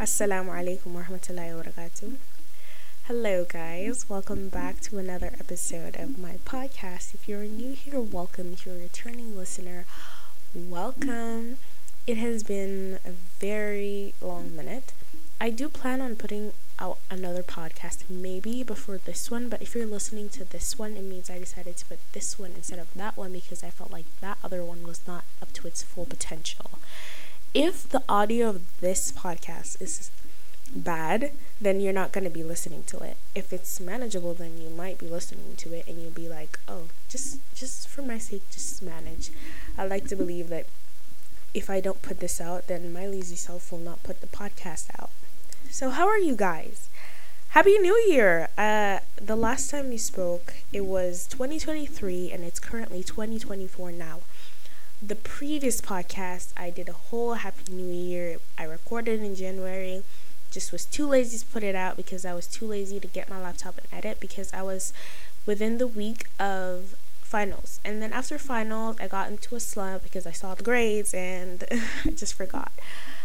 Assalamu alaikum warahmatullahi wabarakatuh. Hello, guys. Welcome back to another episode of my podcast. If you're new here, welcome. If you're a returning listener, welcome. It has been a very long minute. I do plan on putting out another podcast maybe before this one, but if you're listening to this one, it means I decided to put this one instead of that one because I felt like that other one was not up to its full potential. If the audio of this podcast is bad, then you're not going to be listening to it. If it's manageable, then you might be listening to it and you'll be like, "Oh, just just for my sake, just manage." I like to believe that if I don't put this out, then my lazy self will not put the podcast out. So, how are you guys? Happy New Year! Uh, the last time we spoke, it was 2023, and it's currently 2024 now. The previous podcast, I did a whole Happy New Year. I recorded in January. Just was too lazy to put it out because I was too lazy to get my laptop and edit because I was within the week of finals. And then after finals, I got into a slump because I saw the grades and I just forgot.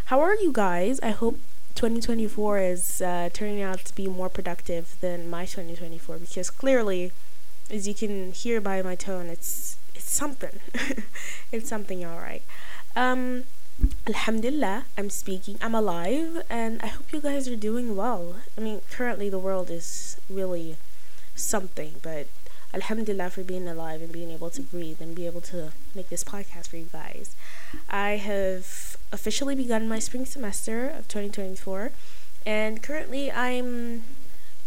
How are you guys? I hope 2024 is uh, turning out to be more productive than my 2024 because clearly, as you can hear by my tone, it's it's something. it's something, all right. Um, Alhamdulillah, I'm speaking. I'm alive, and I hope you guys are doing well. I mean, currently the world is really something, but Alhamdulillah for being alive and being able to breathe and be able to make this podcast for you guys. I have officially begun my spring semester of 2024, and currently I'm.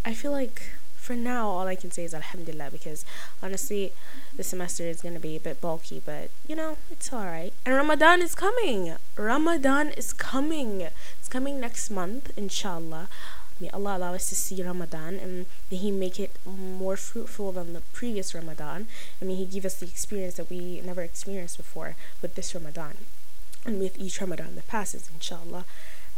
I feel like for now all I can say is Alhamdulillah because honestly, the semester is gonna be a bit bulky, but you know it's alright. And Ramadan is coming. Ramadan is coming. It's coming next month, inshallah. May Allah allow us to see Ramadan and may He make it more fruitful than the previous Ramadan. And may He give us the experience that we never experienced before with this Ramadan and with each Ramadan that passes, inshallah.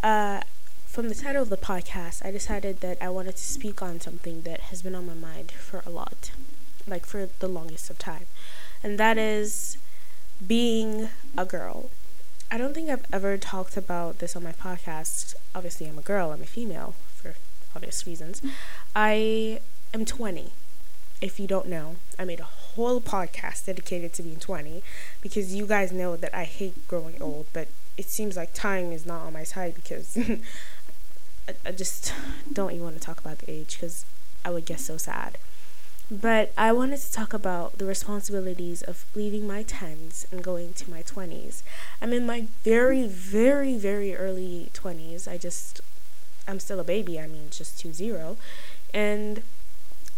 Uh, from the title of the podcast, I decided that I wanted to speak on something that has been on my mind for a lot, like for the longest of time, and that is being a girl. I don't think I've ever talked about this on my podcast. Obviously, I'm a girl, I'm a female for obvious reasons. I am 20. If you don't know, I made a whole podcast dedicated to being 20 because you guys know that I hate growing old, but it seems like time is not on my side because I, I just don't even want to talk about the age because I would get so sad. But I wanted to talk about the responsibilities of leaving my 10s and going to my 20s. I'm in my very, very, very early 20s. I just, I'm still a baby. I mean, just 2 0. And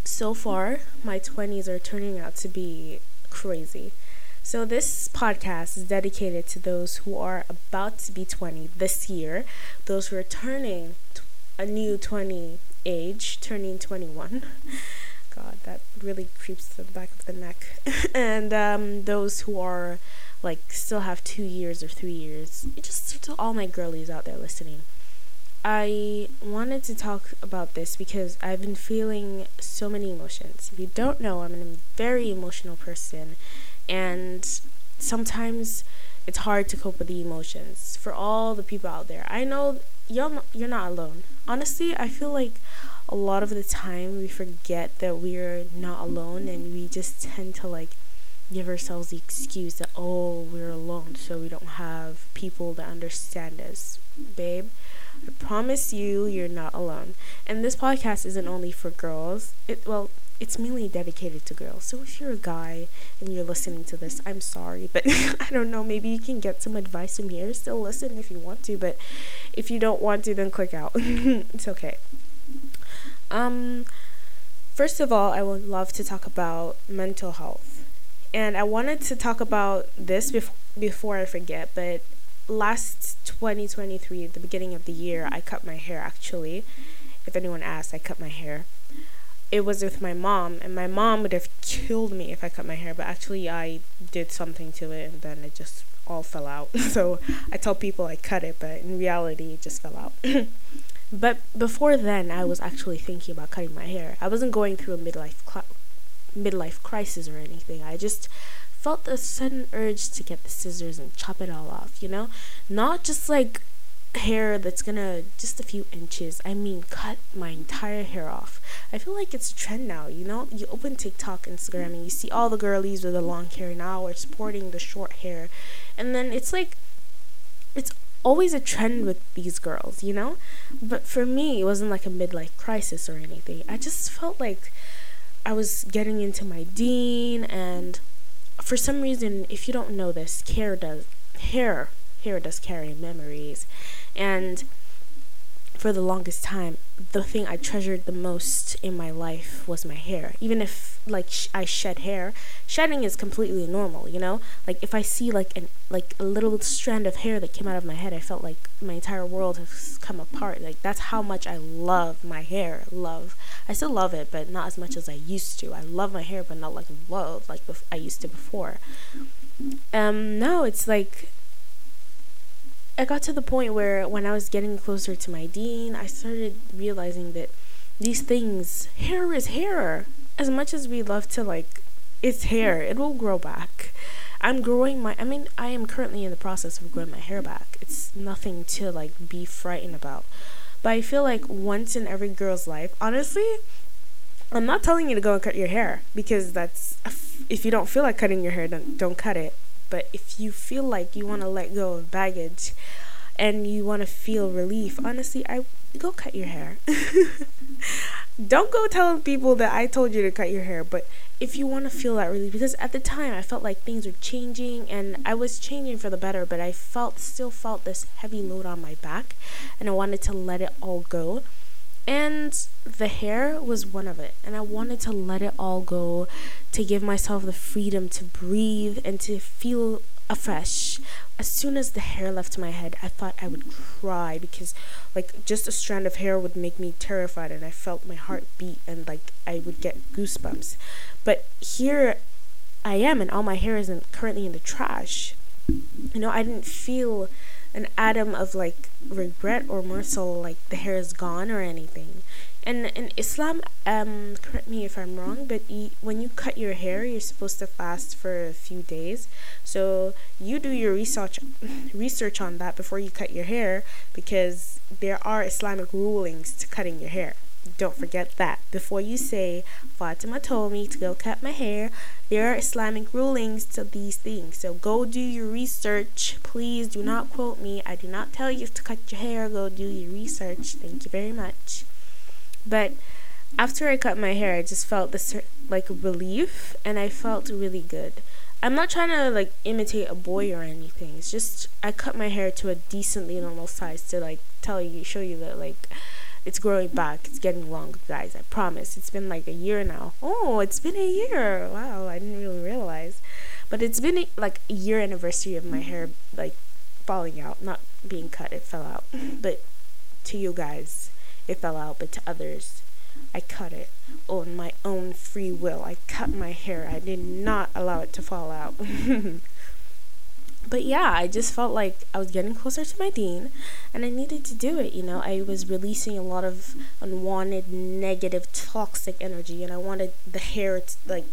so far, my 20s are turning out to be crazy. So, this podcast is dedicated to those who are about to be 20 this year, those who are turning a new 20 age, turning 21. God, that really creeps the back of the neck. and um, those who are like still have two years or three years. Just to all my girlies out there listening. I wanted to talk about this because I've been feeling so many emotions. If you don't know, I'm a very emotional person, and sometimes it's hard to cope with the emotions. For all the people out there, I know you're not, you're not alone. Honestly, I feel like a lot of the time we forget that we're not alone, and we just tend to like give ourselves the excuse that oh we're alone, so we don't have people that understand us, babe I promise you, you're not alone. And this podcast isn't only for girls. It well, it's mainly dedicated to girls. So if you're a guy and you're listening to this, I'm sorry, but I don't know. Maybe you can get some advice from here. Still listen if you want to, but if you don't want to, then click out. it's okay. Um, first of all, I would love to talk about mental health, and I wanted to talk about this bef- before I forget, but last 2023, the beginning of the year, I cut my hair actually. If anyone asked, I cut my hair. It was with my mom, and my mom would have killed me if I cut my hair, but actually, I did something to it, and then it just all fell out. so I tell people I cut it, but in reality, it just fell out. but before then, I was actually thinking about cutting my hair. I wasn't going through a midlife cl- midlife crisis or anything. I just felt a sudden urge to get the scissors and chop it all off, you know? Not just like hair that's gonna just a few inches. I mean, cut my entire hair off. I feel like it's a trend now. You know, you open TikTok, Instagram, and you see all the girlies with the long hair now are sporting the short hair, and then it's like, it's always a trend with these girls, you know. But for me, it wasn't like a midlife crisis or anything. I just felt like I was getting into my deen and for some reason, if you don't know this, care does hair hair does carry memories and for the longest time, the thing I treasured the most in my life was my hair. Even if like sh- I shed hair, shedding is completely normal, you know? Like if I see like an like a little strand of hair that came out of my head, I felt like my entire world has come apart. Like that's how much I love my hair. Love. I still love it, but not as much as I used to. I love my hair, but not like love like bef- I used to before. Um now it's like I got to the point where when I was getting closer to my deen, I started realizing that these things, hair is hair. As much as we love to like, it's hair, it will grow back. I'm growing my, I mean, I am currently in the process of growing my hair back. It's nothing to like be frightened about. But I feel like once in every girl's life, honestly, I'm not telling you to go and cut your hair because that's, if you don't feel like cutting your hair, then don't cut it. But if you feel like you want to let go of baggage and you want to feel relief, honestly, I go cut your hair. Don't go telling people that I told you to cut your hair, but if you want to feel that relief because at the time I felt like things were changing and I was changing for the better, but I felt still felt this heavy load on my back and I wanted to let it all go. And the hair was one of it. And I wanted to let it all go to give myself the freedom to breathe and to feel afresh. As soon as the hair left my head, I thought I would cry because, like, just a strand of hair would make me terrified, and I felt my heart beat and, like, I would get goosebumps. But here I am, and all my hair isn't currently in the trash. You know, I didn't feel an atom of like regret or more so like the hair is gone or anything. And in Islam, um, correct me if I'm wrong, but when you cut your hair, you're supposed to fast for a few days. So you do your research research on that before you cut your hair because there are Islamic rulings to cutting your hair. Don't forget that. Before you say, Fatima told me to go cut my hair, there are Islamic rulings to these things. So go do your research. Please do not quote me. I do not tell you to cut your hair. Go do your research. Thank you very much. But after I cut my hair, I just felt this like relief and I felt really good. I'm not trying to like imitate a boy or anything. It's just I cut my hair to a decently normal size to like tell you, show you that like it's growing back. It's getting longer, guys. I promise. It's been like a year now. Oh, it's been a year. Wow, I didn't really realize. But it's been a, like a year anniversary of my mm-hmm. hair like falling out, not being cut. It fell out. Mm-hmm. But to you guys, it fell out. But to others, I cut it on my own free will. I cut my hair. I did not allow it to fall out. but yeah, I just felt like I was getting closer to my deen and I needed to do it. You know, I was releasing a lot of unwanted, negative, toxic energy, and I wanted the hair to like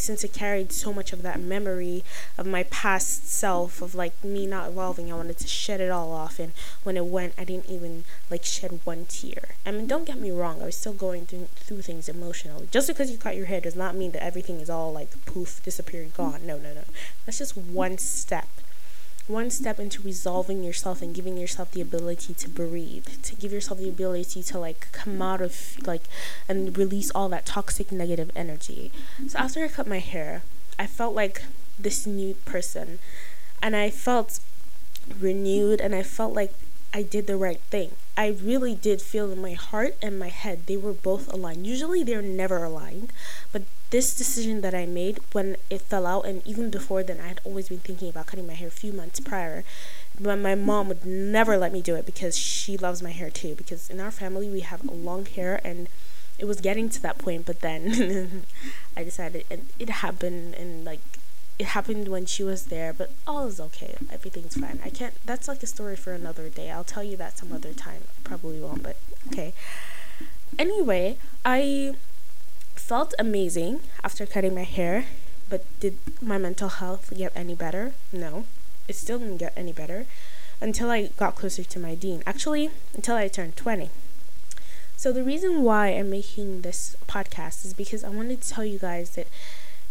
since it carried so much of that memory of my past self of like me not evolving i wanted to shed it all off and when it went i didn't even like shed one tear. I mean don't get me wrong i was still going through, through things emotionally. Just because you cut your hair does not mean that everything is all like poof disappeared gone. No no no. That's just one step one step into resolving yourself and giving yourself the ability to breathe, to give yourself the ability to like come out of like and release all that toxic negative energy. So after I cut my hair, I felt like this new person and I felt renewed and I felt like I did the right thing. I really did feel in my heart and my head they were both aligned. Usually they're never aligned, but this decision that I made when it fell out, and even before then, I had always been thinking about cutting my hair a few months prior. But my mom would never let me do it because she loves my hair too. Because in our family, we have long hair, and it was getting to that point. But then I decided, and it happened, and like it happened when she was there. But all is okay. Everything's fine. I can't. That's like a story for another day. I'll tell you that some other time. Probably won't, but okay. Anyway, I felt amazing after cutting my hair, but did my mental health get any better? No, it still didn't get any better. until I got closer to my deen. Actually, until I turned 20. So, the reason why I'm making this podcast is because I wanted to tell you guys that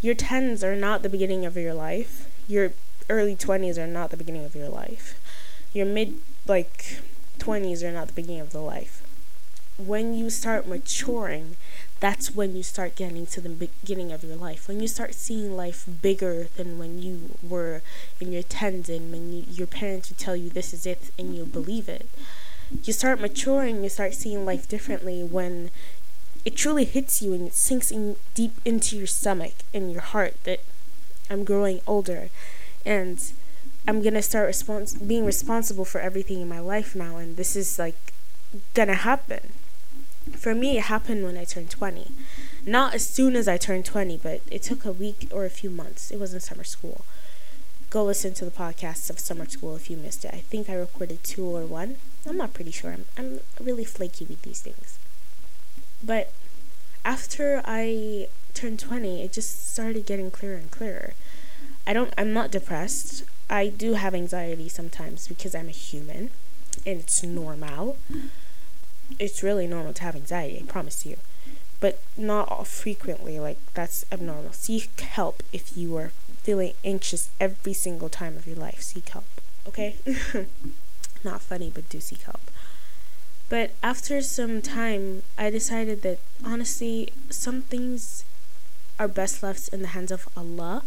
your 10s are not the beginning of your life. Your early 20s are not the beginning of your life. Your mid, like, 20s are not the beginning of the life. When you start maturing, that's when you start getting to the beginning of your life. When you start seeing life bigger than when you were in your tens and when you, your parents would tell you this is it and you believe it. You start maturing, you start seeing life differently when it truly hits you and it sinks in deep into your stomach and your heart that I'm growing older and I'm gonna start respons- being responsible for everything in my life now and this is like gonna happen for me, it happened when I turned 20. Not as soon as I turned 20, but it took a week or a few months. It was in summer school. Go listen to the podcasts of summer school if you missed it. I think I recorded two or one. I'm not pretty sure. I'm, I'm really flaky with these things. But after I turned 20, it just started getting clearer and clearer. I don't I'm not depressed. I do have anxiety sometimes because I'm a human and it's normal it's really normal to have anxiety, I promise you. But not frequently, like that's abnormal. Seek help if you are feeling anxious every single time of your life. Seek help, okay? not funny, but do seek help. But after some time, I decided that honestly, some things are best left in the hands of Allah.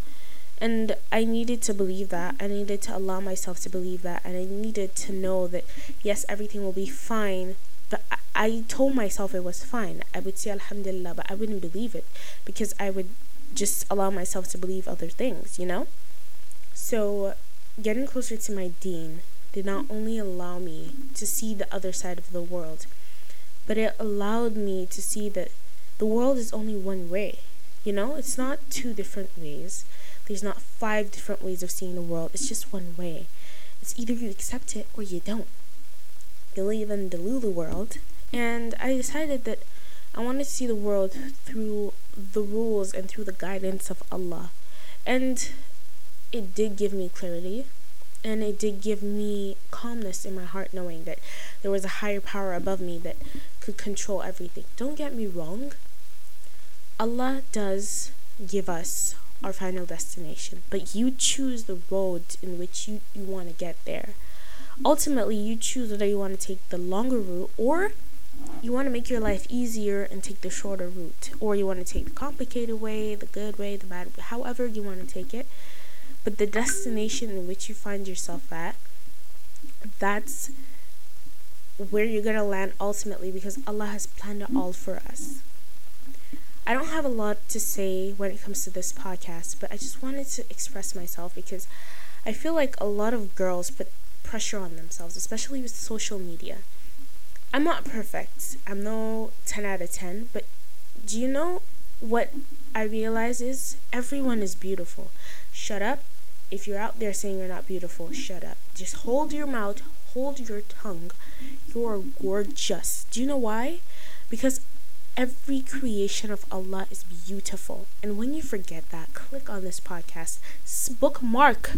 And I needed to believe that. I needed to allow myself to believe that. And I needed to know that, yes, everything will be fine but I, I told myself it was fine. I would say Alhamdulillah, but I wouldn't believe it because I would just allow myself to believe other things, you know? So, getting closer to my deen did not only allow me to see the other side of the world, but it allowed me to see that the world is only one way. You know, it's not two different ways. There's not five different ways of seeing the world. It's just one way. It's either you accept it or you don't in the Lulu world, and I decided that I wanted to see the world through the rules and through the guidance of Allah. And it did give me clarity and it did give me calmness in my heart knowing that there was a higher power above me that could control everything. Don't get me wrong. Allah does give us our final destination, but you choose the road in which you, you want to get there ultimately you choose whether you want to take the longer route or you want to make your life easier and take the shorter route or you want to take the complicated way the good way the bad way however you want to take it but the destination in which you find yourself at that's where you're going to land ultimately because Allah has planned it all for us. I don't have a lot to say when it comes to this podcast, but I just wanted to express myself because I feel like a lot of girls put pressure on themselves, especially with social media. I'm not perfect. I'm no 10 out of 10, but do you know what I realize is everyone is beautiful. Shut up. If you're out there saying you're not beautiful, shut up. Just hold your mouth, hold your tongue. You're gorgeous. Do you know why? Because every creation of Allah is beautiful. And when you forget that, click on this podcast, bookmark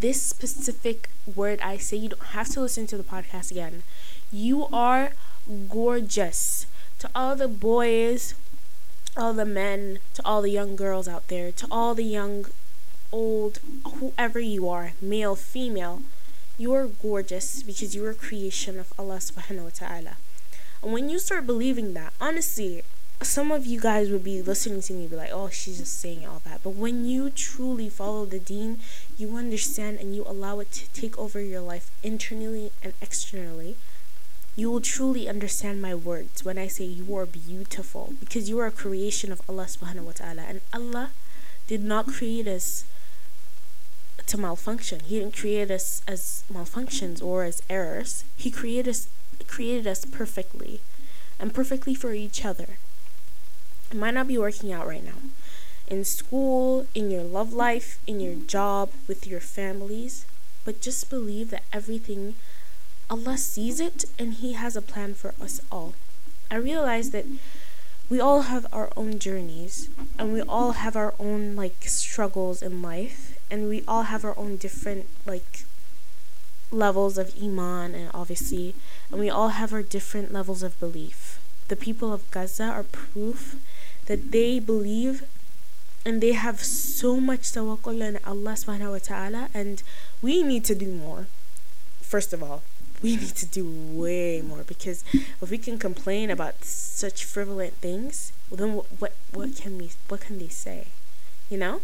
this specific word I say, you don't have to listen to the podcast again. You are gorgeous. To all the boys, all the men, to all the young girls out there, to all the young, old, whoever you are, male, female, you are gorgeous because you are a creation of Allah subhanahu wa ta'ala. And when you start believing that, honestly, some of you guys would be listening to me be like, oh, she's just saying all that. But when you truly follow the deen, you understand and you allow it to take over your life internally and externally, you will truly understand my words when I say you are beautiful because you are a creation of Allah subhanahu wa ta'ala. And Allah did not create us to malfunction. He didn't create us as malfunctions or as errors. He created us created us perfectly and perfectly for each other. It might not be working out right now. In school, in your love life, in your job, with your families, but just believe that everything, Allah sees it and He has a plan for us all. I realize that we all have our own journeys and we all have our own like struggles in life and we all have our own different like levels of iman and obviously and we all have our different levels of belief the people of gaza are proof that they believe and they have so much tawakkul in allah subhanahu wa ta'ala and we need to do more first of all we need to do way more because if we can complain about such frivolous things well then what, what what can we what can they say you know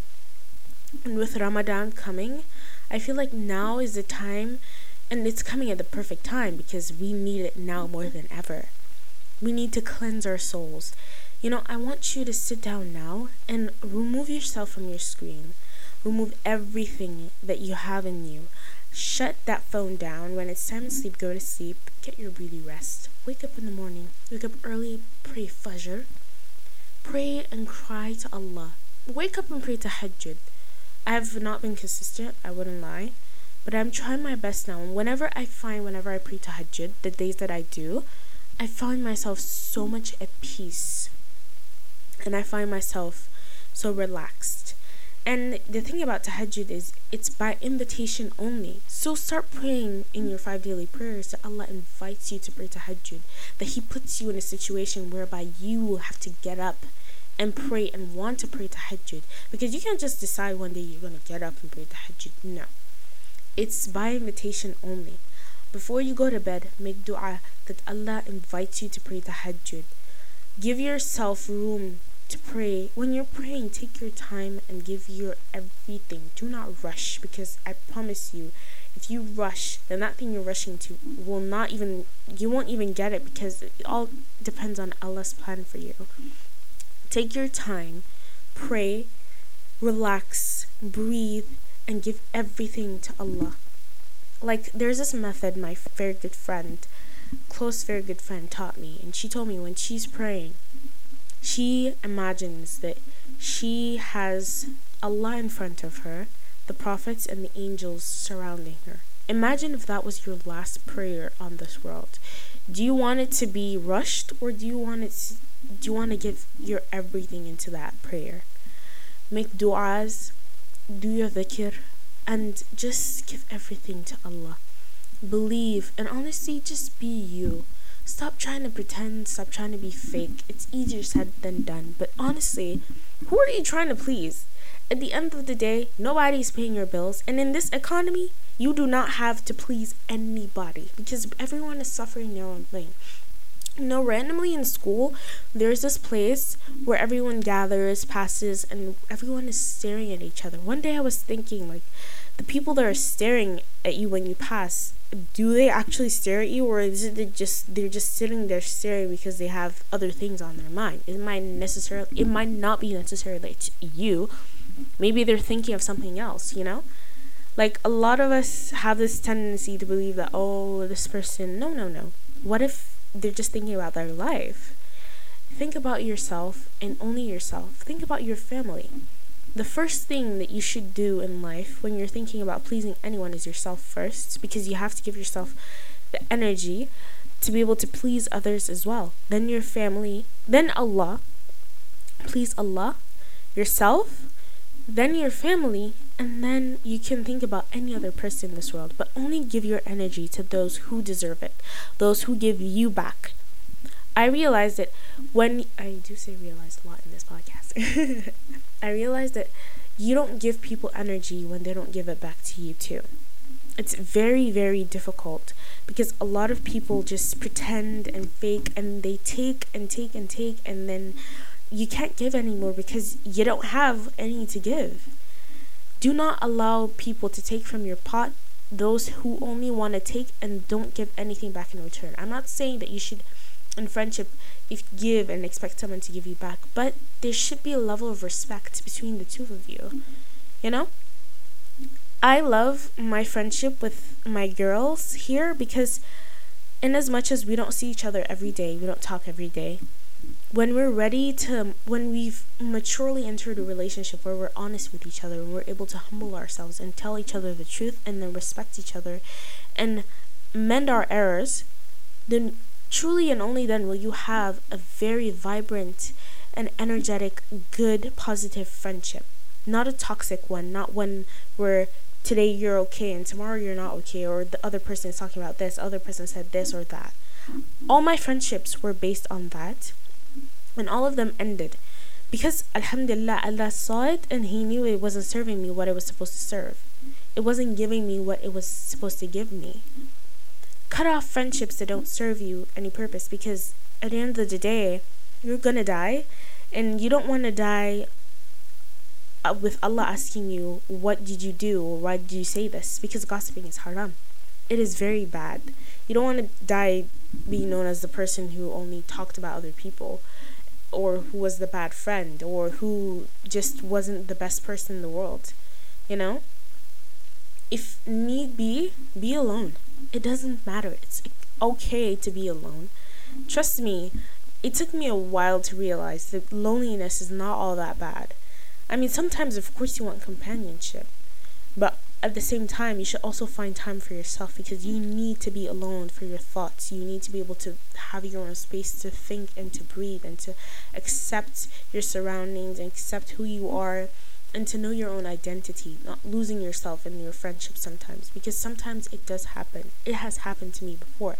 and with ramadan coming i feel like now is the time and it's coming at the perfect time because we need it now more than ever. We need to cleanse our souls. You know, I want you to sit down now and remove yourself from your screen. Remove everything that you have in you. Shut that phone down. When it's time to sleep, go to sleep. Get your beauty rest. Wake up in the morning. Wake up early. Pray Fajr. Pray and cry to Allah. Wake up and pray Tahajjud. I have not been consistent, I wouldn't lie. But I'm trying my best now. And whenever I find, whenever I pray to tahajjud, the days that I do, I find myself so much at peace. And I find myself so relaxed. And the thing about tahajjud is it's by invitation only. So start praying in your five daily prayers that Allah invites you to pray tahajjud. That He puts you in a situation whereby you will have to get up and pray and want to pray tahajjud. Because you can't just decide one day you're going to get up and pray tahajjud. No. It's by invitation only. Before you go to bed, make dua that Allah invites you to pray tahajjud. Give yourself room to pray. When you're praying, take your time and give your everything. Do not rush because I promise you, if you rush, then that thing you're rushing to will not even, you won't even get it because it all depends on Allah's plan for you. Take your time, pray, relax, breathe, and give everything to Allah. Like, there's this method my very good friend, close, very good friend, taught me, and she told me when she's praying, she imagines that she has Allah in front of her, the prophets and the angels surrounding her. Imagine if that was your last prayer on this world. Do you want it to be rushed or do you want it to, do you want to give your everything into that prayer? Make du'as do your dhikr and just give everything to Allah. Believe and honestly just be you. Stop trying to pretend, stop trying to be fake. It's easier said than done. But honestly, who are you trying to please? At the end of the day, nobody's paying your bills, and in this economy, you do not have to please anybody because everyone is suffering their own thing. You know, randomly in school, there's this place where everyone gathers, passes, and everyone is staring at each other. One day I was thinking, like, the people that are staring at you when you pass, do they actually stare at you, or is it they just they're just sitting there staring because they have other things on their mind? It might necessarily, it might not be necessarily you. Maybe they're thinking of something else. You know, like a lot of us have this tendency to believe that oh, this person. No, no, no. What if they're just thinking about their life. Think about yourself and only yourself. Think about your family. The first thing that you should do in life when you're thinking about pleasing anyone is yourself first because you have to give yourself the energy to be able to please others as well. Then your family, then Allah. Please Allah, yourself, then your family, and then you can think about any other person in this world, but only give your energy to those who deserve it, those who give you back. I realized that when I do say realize a lot in this podcast, I realized that you don't give people energy when they don't give it back to you too. It's very, very difficult because a lot of people just pretend and fake and they take and take and take and then you can't give anymore because you don't have any to give. Do not allow people to take from your pot those who only want to take and don't give anything back in return. I'm not saying that you should in friendship if you give and expect someone to give you back, but there should be a level of respect between the two of you. You know? I love my friendship with my girls here because in as much as we don't see each other every day, we don't talk every day, when we're ready to when we've maturely entered a relationship where we're honest with each other and we're able to humble ourselves and tell each other the truth and then respect each other and mend our errors then truly and only then will you have a very vibrant and energetic good positive friendship. Not a toxic one not one where today you're okay and tomorrow you're not okay or the other person is talking about this other person said this or that. All my friendships were based on that and all of them ended because alhamdulillah allah saw it and he knew it wasn't serving me what it was supposed to serve. It wasn't giving me what it was supposed to give me cut off friendships that don't serve you any purpose because at the end of the day you're gonna die and you don't want to die uh, with Allah asking you, What did you do? or why did you say this? Because gossiping is haram. It is very bad. You don't want to die being known as the person who only talked about other people or who was the bad friend or who just wasn't the best person in the world. You know? If need be, be alone. It doesn't matter. It's okay to be alone. Trust me, it took me a while to realize that loneliness is not all that bad. I mean, sometimes, of course, you want companionship, but at the same time, you should also find time for yourself because you need to be alone for your thoughts. You need to be able to have your own space to think and to breathe and to accept your surroundings and accept who you are and to know your own identity, not losing yourself in your friendship sometimes because sometimes it does happen. It has happened to me before.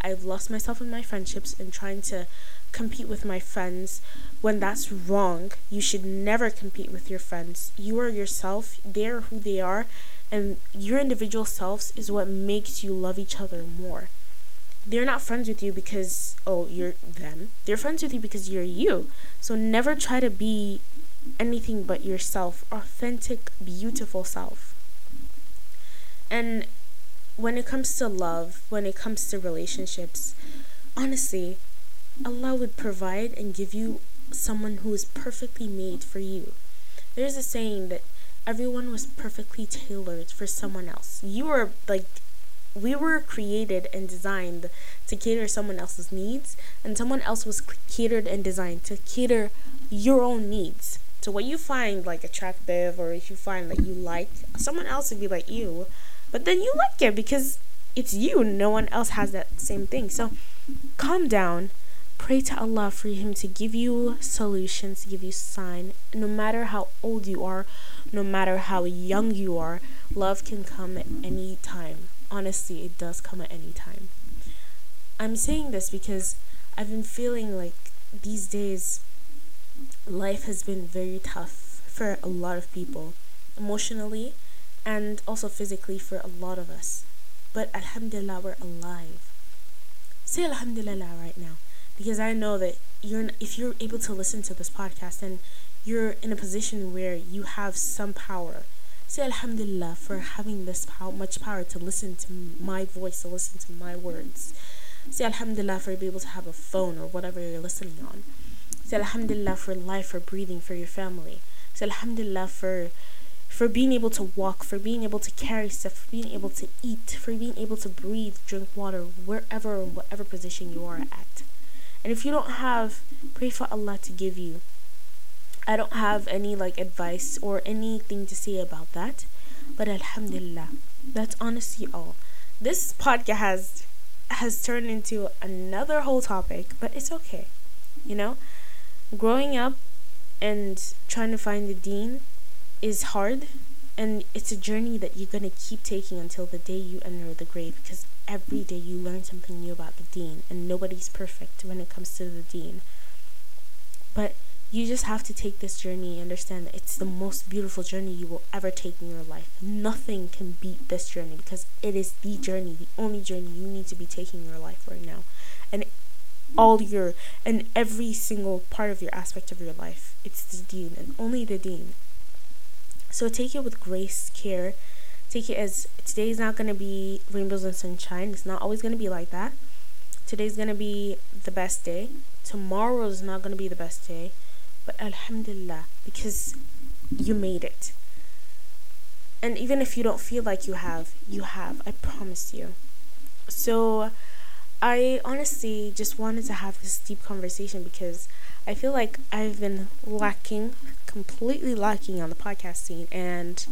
I've lost myself in my friendships and trying to compete with my friends when that's wrong. You should never compete with your friends. You are yourself, they're who they are, and your individual selves is what makes you love each other more. They're not friends with you because, oh, you're them. They're friends with you because you're you. So never try to be anything but yourself, authentic, beautiful self. And when it comes to love, when it comes to relationships, honestly, Allah would provide and give you someone who is perfectly made for you. There's a saying that everyone was perfectly tailored for someone else. You were like we were created and designed to cater someone else's needs and someone else was catered and designed to cater your own needs so what you find like attractive or if you find that you like, someone else would be like you, but then you like it because it's you. No one else has that same thing. So calm down. Pray to Allah for Him to give you solutions, to give you sign. No matter how old you are, no matter how young you are, love can come at any time. Honestly, it does come at any time. I'm saying this because I've been feeling like these days life has been very tough for a lot of people, emotionally and also physically for a lot of us. But Alhamdulillah, we're alive. Say Alhamdulillah right now, because I know that you're if you're able to listen to this podcast and you're in a position where you have some power. Say Alhamdulillah for having this power, much power to listen to my voice, to listen to my words. Say Alhamdulillah for being able to have a phone or whatever you're listening on. Say Alhamdulillah for life, for breathing, for your family. Say Alhamdulillah for for being able to walk, for being able to carry stuff, for being able to eat, for being able to breathe, drink water, wherever or whatever position you are at. And if you don't have, pray for Allah to give you. I don't have any like advice or anything to say about that, but Alhamdulillah, that's honestly all. This podcast has has turned into another whole topic, but it's okay. You know, growing up and trying to find the deen is hard and it's a journey that you're going to keep taking until the day you enter the grave because every day you learn something new about the deen and nobody's perfect when it comes to the deen. But you just have to take this journey and understand that it's the most beautiful journey you will ever take in your life. Nothing can beat this journey because it is the journey the only journey you need to be taking in your life right now. And all your and every single part of your aspect of your life. It's the deen and only the deen. So take it with grace, care. Take it as today's not gonna be rainbows and sunshine. It's not always gonna be like that. Today's gonna be the best day. Tomorrow's not gonna be the best day. But Alhamdulillah, because you made it. And even if you don't feel like you have, you have. I promise you. So I honestly just wanted to have this deep conversation because I feel like I've been lacking, completely lacking on the podcast scene, and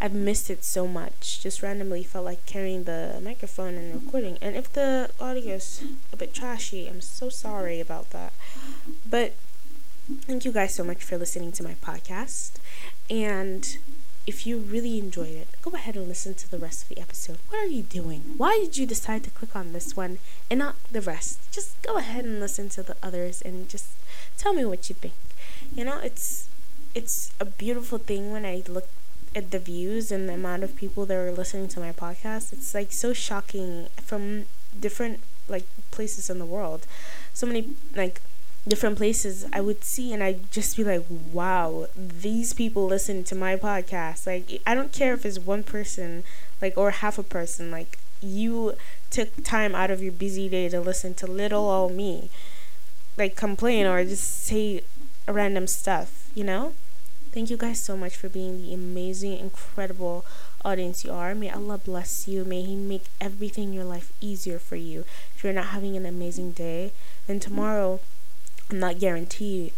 I've missed it so much. Just randomly felt like carrying the microphone and recording. And if the audio is a bit trashy, I'm so sorry about that. But thank you guys so much for listening to my podcast. And if you really enjoyed it, go ahead and listen to the rest of the episode. What are you doing? Why did you decide to click on this one and not the rest? Just go ahead and listen to the others and just tell me what you think. You know, it's it's a beautiful thing when I look at the views and the amount of people that are listening to my podcast. It's like so shocking from different like places in the world. So many like different places I would see and I'd just be like, wow, these people listen to my podcast. Like, I don't care if it's one person, like, or half a person. Like, you took time out of your busy day to listen to little old me, like, complain or just say random stuff, you know? Thank you guys so much for being the amazing, incredible audience you are. May Allah bless you. May He make everything in your life easier for you. If you're not having an amazing day, then tomorrow I'm not guarantee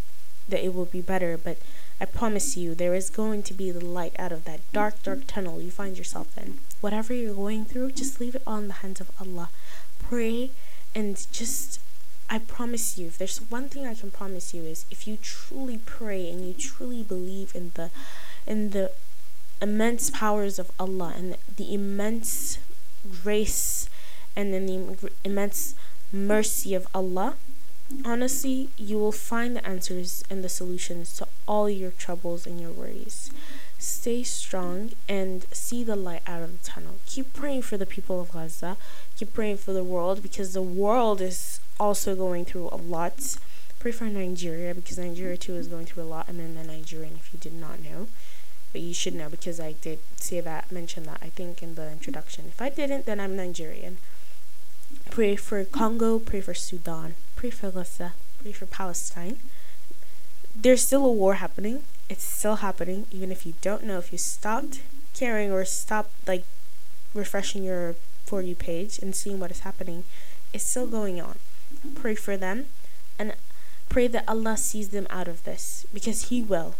that it will be better, but I promise you there is going to be the light out of that dark, dark tunnel you find yourself in. Whatever you're going through, just leave it all in the hands of Allah. Pray and just I promise you, if there's one thing I can promise you is if you truly pray and you truly believe in the in the immense powers of Allah and the, the immense grace and then the immense mercy of Allah, Honestly, you will find the answers and the solutions to all your troubles and your worries. Stay strong and see the light out of the tunnel. Keep praying for the people of Gaza. Keep praying for the world because the world is also going through a lot. Pray for Nigeria because Nigeria too is going through a lot. and then the Nigerian if you did not know. But you should know because I did say that, mention that, I think, in the introduction. If I didn't, then I'm Nigerian. Pray for Congo, pray for Sudan pray for Gaza, pray for Palestine. There's still a war happening. It's still happening, even if you don't know. If you stopped caring or stopped like refreshing your for you page and seeing what is happening, it's still going on. Pray for them and pray that Allah sees them out of this because He will.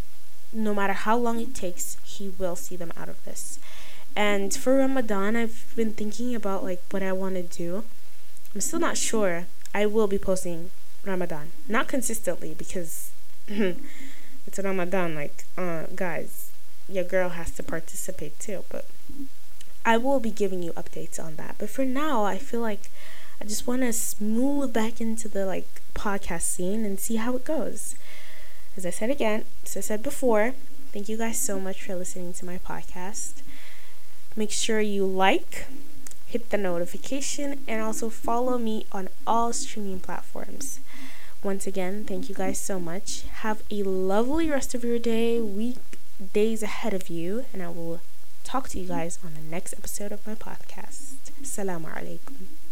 No matter how long it takes, He will see them out of this. And for Ramadan, I've been thinking about like what I want to do. I'm still not sure. I will be posting Ramadan. Not consistently because it's Ramadan. Like, uh, guys, your girl has to participate too. But I will be giving you updates on that. But for now, I feel like I just want to smooth back into the like podcast scene and see how it goes. As I said again, as I said before, thank you guys so much for listening to my podcast. Make sure you like, hit the notification, and also follow me on all streaming platforms. Once again, thank you guys so much. Have a lovely rest of your day, week, days ahead of you, and I will talk to you guys on the next episode of my podcast. Assalamu alaikum.